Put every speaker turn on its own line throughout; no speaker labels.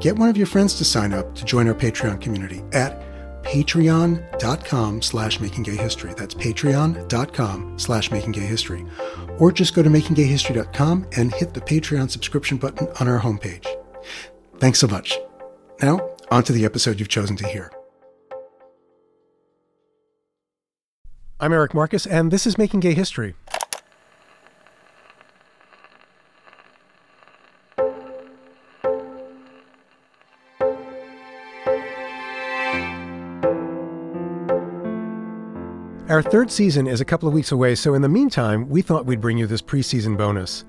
get one of your friends to sign up to join our Patreon community at patreon.com slash makinggayhistory. That's patreon.com slash makinggayhistory. Or just go to makinggayhistory.com and hit the Patreon subscription button on our homepage. Thanks so much. Now, on to the episode you've chosen to hear. I'm Eric Marcus, and this is Making Gay History. Our third season is a couple of weeks away, so in the meantime, we thought we'd bring you this preseason bonus.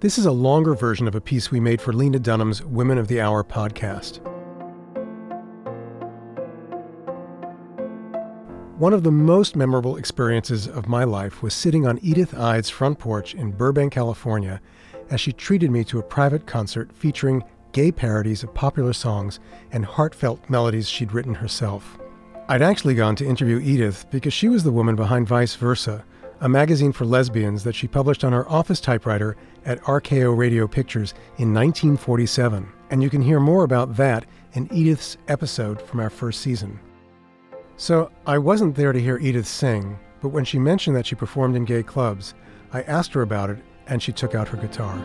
This is a longer version of a piece we made for Lena Dunham's Women of the Hour podcast. One of the most memorable experiences of my life was sitting on Edith Eyde's front porch in Burbank, California, as she treated me to a private concert featuring gay parodies of popular songs and heartfelt melodies she'd written herself. I'd actually gone to interview Edith because she was the woman behind Vice Versa, a magazine for lesbians that she published on her office typewriter at RKO Radio Pictures in 1947. And you can hear more about that in Edith's episode from our first season. So I wasn't there to hear Edith sing, but when she mentioned that she performed in gay clubs, I asked her about it and she took out her guitar.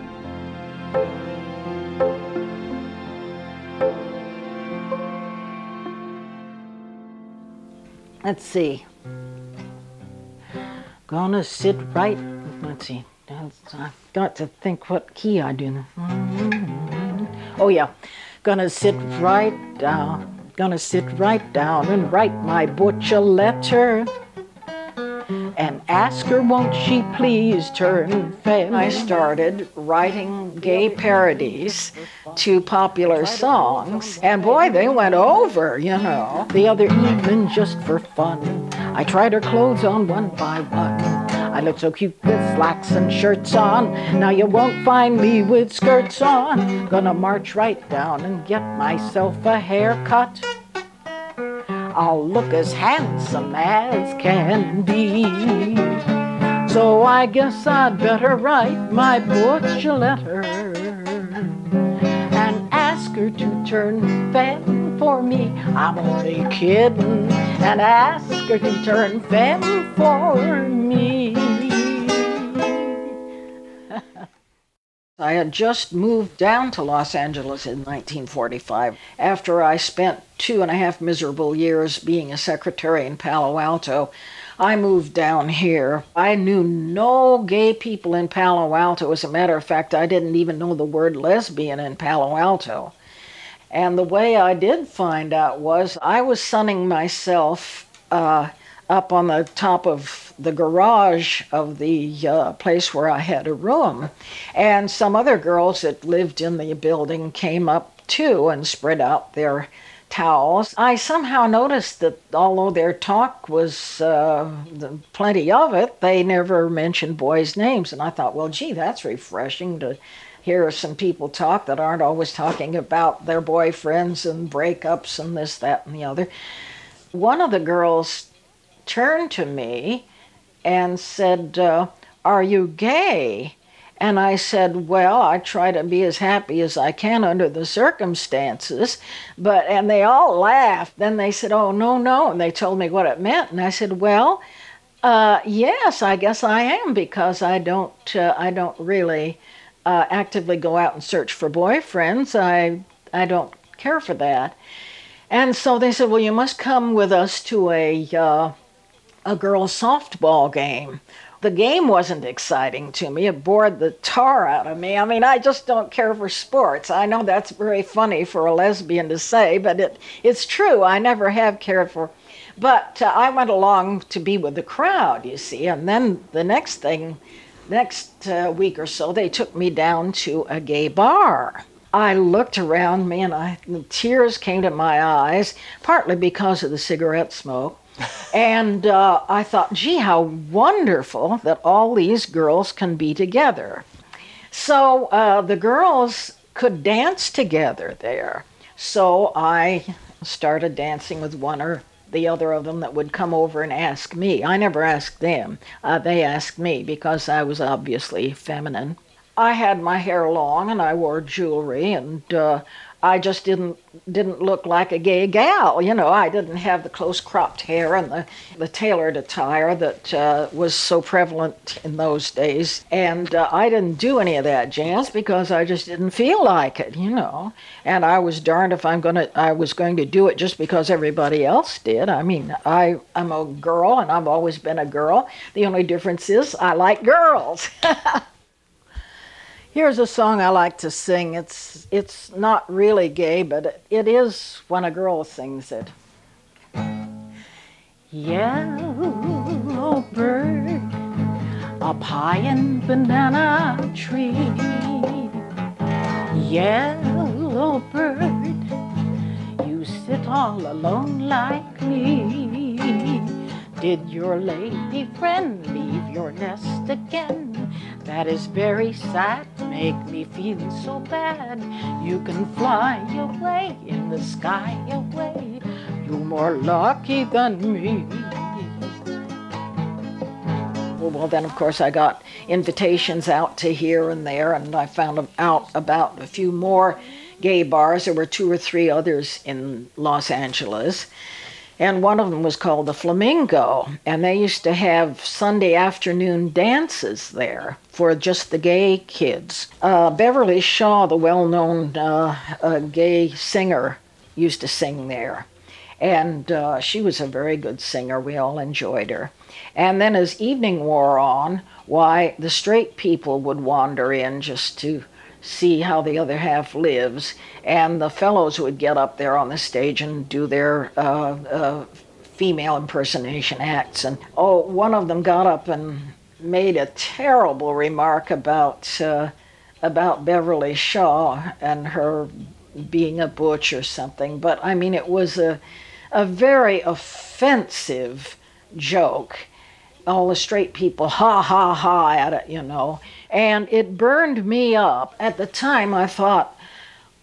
Let's see. Gonna sit right. Let's see. I've got to think what key I do. Oh, yeah. Gonna sit right down. Gonna sit right down and write my butcher letter ask her, won't she please turn fan? I started writing gay parodies to popular songs, and boy, they went over, you know. The other evening, just for fun, I tried her clothes on one by one. I look so cute with slacks and shirts on. Now you won't find me with skirts on. Gonna march right down and get myself a haircut. I'll look as handsome as can be. So I guess I'd better write my butch a letter and ask her to turn femme for me. I'm only kidding and ask her to turn femme for me. I had just moved down to Los Angeles in 1945 after I spent two and a half miserable years being a secretary in Palo Alto. I moved down here. I knew no gay people in Palo Alto. As a matter of fact, I didn't even know the word lesbian in Palo Alto. And the way I did find out was I was sunning myself uh, up on the top of the garage of the uh, place where I had a room. And some other girls that lived in the building came up too and spread out their towels. I somehow noticed that although their talk was uh, plenty of it, they never mentioned boys' names. And I thought, well, gee, that's refreshing to hear some people talk that aren't always talking about their boyfriends and breakups and this, that, and the other. One of the girls turned to me and said, uh, Are you gay? And I said, Well, I try to be as happy as I can under the circumstances. But, and they all laughed. Then they said, Oh, no, no. And they told me what it meant. And I said, Well, uh, yes, I guess I am because I don't, uh, I don't really uh, actively go out and search for boyfriends. I, I don't care for that. And so they said, well, you must come with us to a, uh, a girls' softball game. The game wasn't exciting to me. It bored the tar out of me. I mean, I just don't care for sports. I know that's very funny for a lesbian to say, but it, it's true. I never have cared for. But uh, I went along to be with the crowd, you see. And then the next thing, next uh, week or so, they took me down to a gay bar. I looked around me and I, tears came to my eyes, partly because of the cigarette smoke. And uh, I thought, gee, how wonderful that all these girls can be together. So uh, the girls could dance together there. So I started dancing with one or the other of them that would come over and ask me. I never asked them, uh, they asked me because I was obviously feminine. I had my hair long and I wore jewelry and uh, I just didn't didn't look like a gay gal. You know, I didn't have the close cropped hair and the, the tailored attire that uh, was so prevalent in those days. And uh, I didn't do any of that jazz because I just didn't feel like it. You know, and I was darned if I'm gonna I was going to do it just because everybody else did. I mean, I I'm a girl and I've always been a girl. The only difference is I like girls. Here's a song I like to sing. It's it's not really gay, but it is when a girl sings it. Yellow bird up high in banana tree. Yellow bird, you sit all alone like me. Did your lady friend leave your nest again? That is very sad, make me feel so bad. You can fly away in the sky away. You're more lucky than me. Oh, well, then, of course, I got invitations out to here and there, and I found out about a few more gay bars. There were two or three others in Los Angeles and one of them was called the Flamingo, and they used to have Sunday afternoon dances there for just the gay kids. Uh, Beverly Shaw, the well known uh, uh, gay singer, used to sing there. And uh, she was a very good singer. We all enjoyed her. And then as evening wore on, why, the straight people would wander in just to see how the other half lives. And the fellows would get up there on the stage and do their uh, uh, female impersonation acts. And oh, one of them got up and made a terrible remark about uh, about Beverly Shaw and her being a butch or something. But I mean, it was a a very offensive joke. All the straight people ha ha ha at it, you know. And it burned me up. At the time, I thought,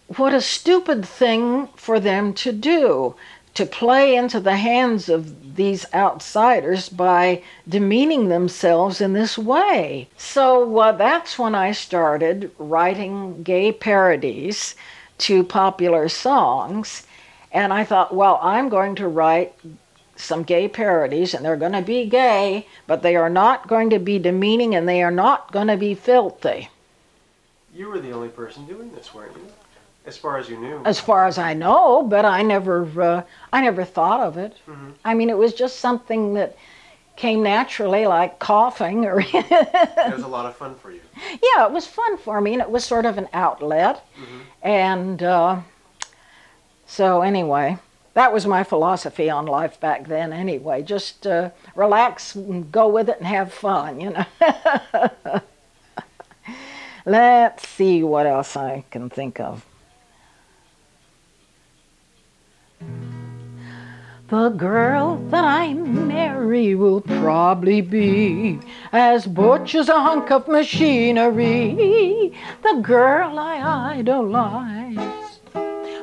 what a stupid thing for them to do to play into the hands of these outsiders by demeaning themselves in this way. So uh, that's when I started writing gay parodies to popular songs. And I thought, well, I'm going to write some gay parodies, and they're going to be gay, but they are not going to be demeaning and they are not going to be filthy.
You were the only person doing this, weren't you? As far as you knew.
As far as I know, but I never, uh, I never thought of it.
Mm-hmm.
I mean, it was just something that came naturally, like coughing or.
it was a lot of fun for you.
Yeah, it was fun for me, and it was sort of an outlet.
Mm-hmm.
And uh, so, anyway, that was my philosophy on life back then anyway just uh, relax and go with it and have fun you know let's see what else i can think of The girl that I marry will probably be as butch as a hunk of machinery. The girl I idolize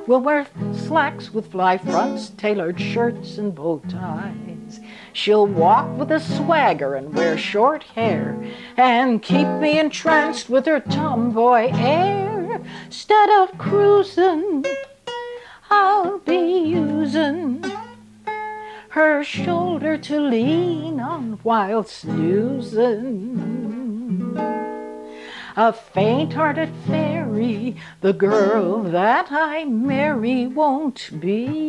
will wear slacks with fly fronts, tailored shirts, and bow ties. She'll walk with a swagger and wear short hair and keep me entranced with her tomboy air. Instead of cruising, I'll be using her shoulder to lean on while snoozing. A faint hearted fairy, the girl that I marry won't be.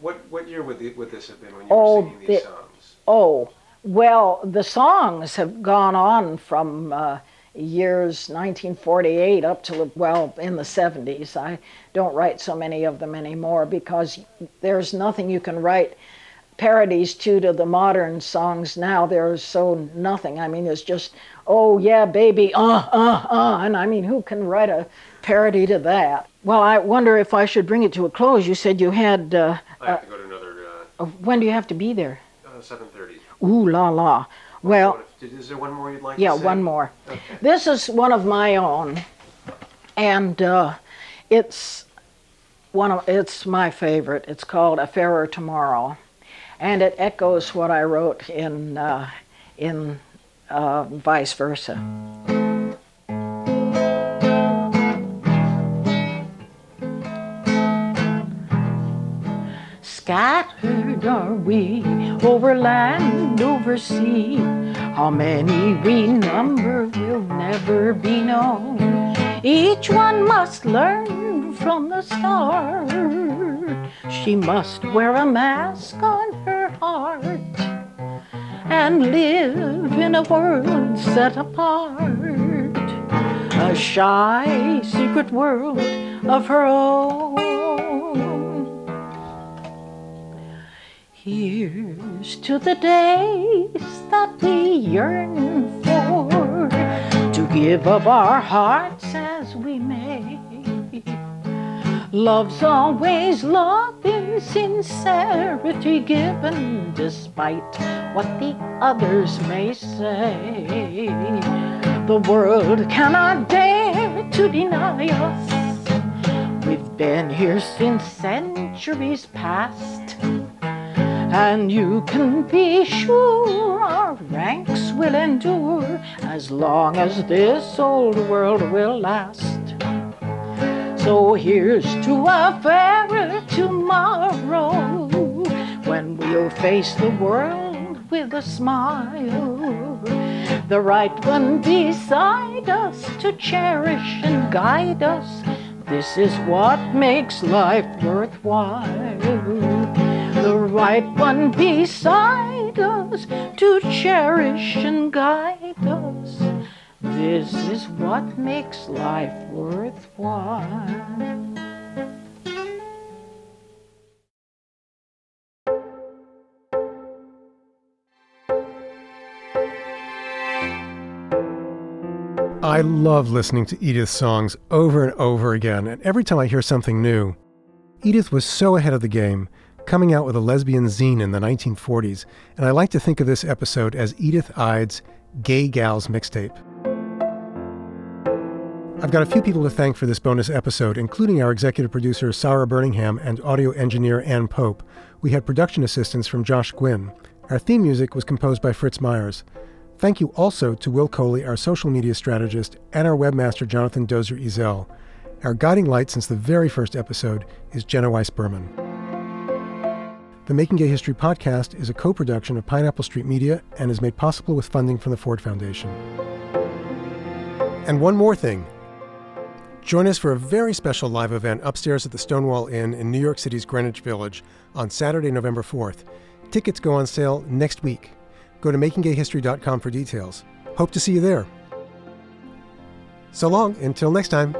What what year would, the, would this have been when you
Oh,
were singing these
the-
songs?
Oh, well, the songs have gone on from uh, years 1948 up to, well, in the 70s. I don't write so many of them anymore because there's nothing you can write parodies to to the modern songs now. There's so nothing. I mean, it's just, oh, yeah, baby, uh, uh, uh. And I mean, who can write a parody to that? Well, I wonder if I should bring it to a close. You said you had, uh,
I have to go to another uh,
uh, when do you have to be there?
uh, 7:30.
Ooh la la. Well,
What if- did- is there one more you'd like
yeah, one more.
Okay.
This is one of my own, and uh, it's one of it's my favorite. It's called "A Fairer Tomorrow," and it echoes what I wrote in uh, in uh, vice versa. Scattered are we over land, over sea. How many we number will never be known. Each one must learn from the start. She must wear a mask on her heart and live in a world set apart. A shy, secret world of her own. Here's to the days that we yearn for, to give of our hearts. Love's always love in sincerity given, despite what the others may say. The world cannot dare to deny us. We've been here since centuries past. And you can be sure our ranks will endure as long as this old world will last. So here's to a fairer tomorrow when we'll face the world with a smile. The right one beside us to cherish and guide us. This is what makes life worthwhile the right one beside us to cherish and guide us. This is what makes life worthwhile.
I love listening to Edith's songs over and over again, and every time I hear something new. Edith was so ahead of the game, coming out with a lesbian zine in the 1940s, and I like to think of this episode as Edith Eyde's Gay Gals mixtape. I've got a few people to thank for this bonus episode, including our executive producer Sarah Burningham and audio engineer Ann Pope. We had production assistance from Josh Gwynn. Our theme music was composed by Fritz Myers. Thank you also to Will Coley, our social media strategist, and our webmaster Jonathan Dozer Ezel. Our guiding light since the very first episode is Jenna Weiss Berman. The Making Gay History podcast is a co production of Pineapple Street Media and is made possible with funding from the Ford Foundation. And one more thing join us for a very special live event upstairs at the Stonewall Inn in New York City's Greenwich Village on Saturday, November 4th. Tickets go on sale next week. Go to makinggayhistory.com for details. Hope to see you there. So long, until next time.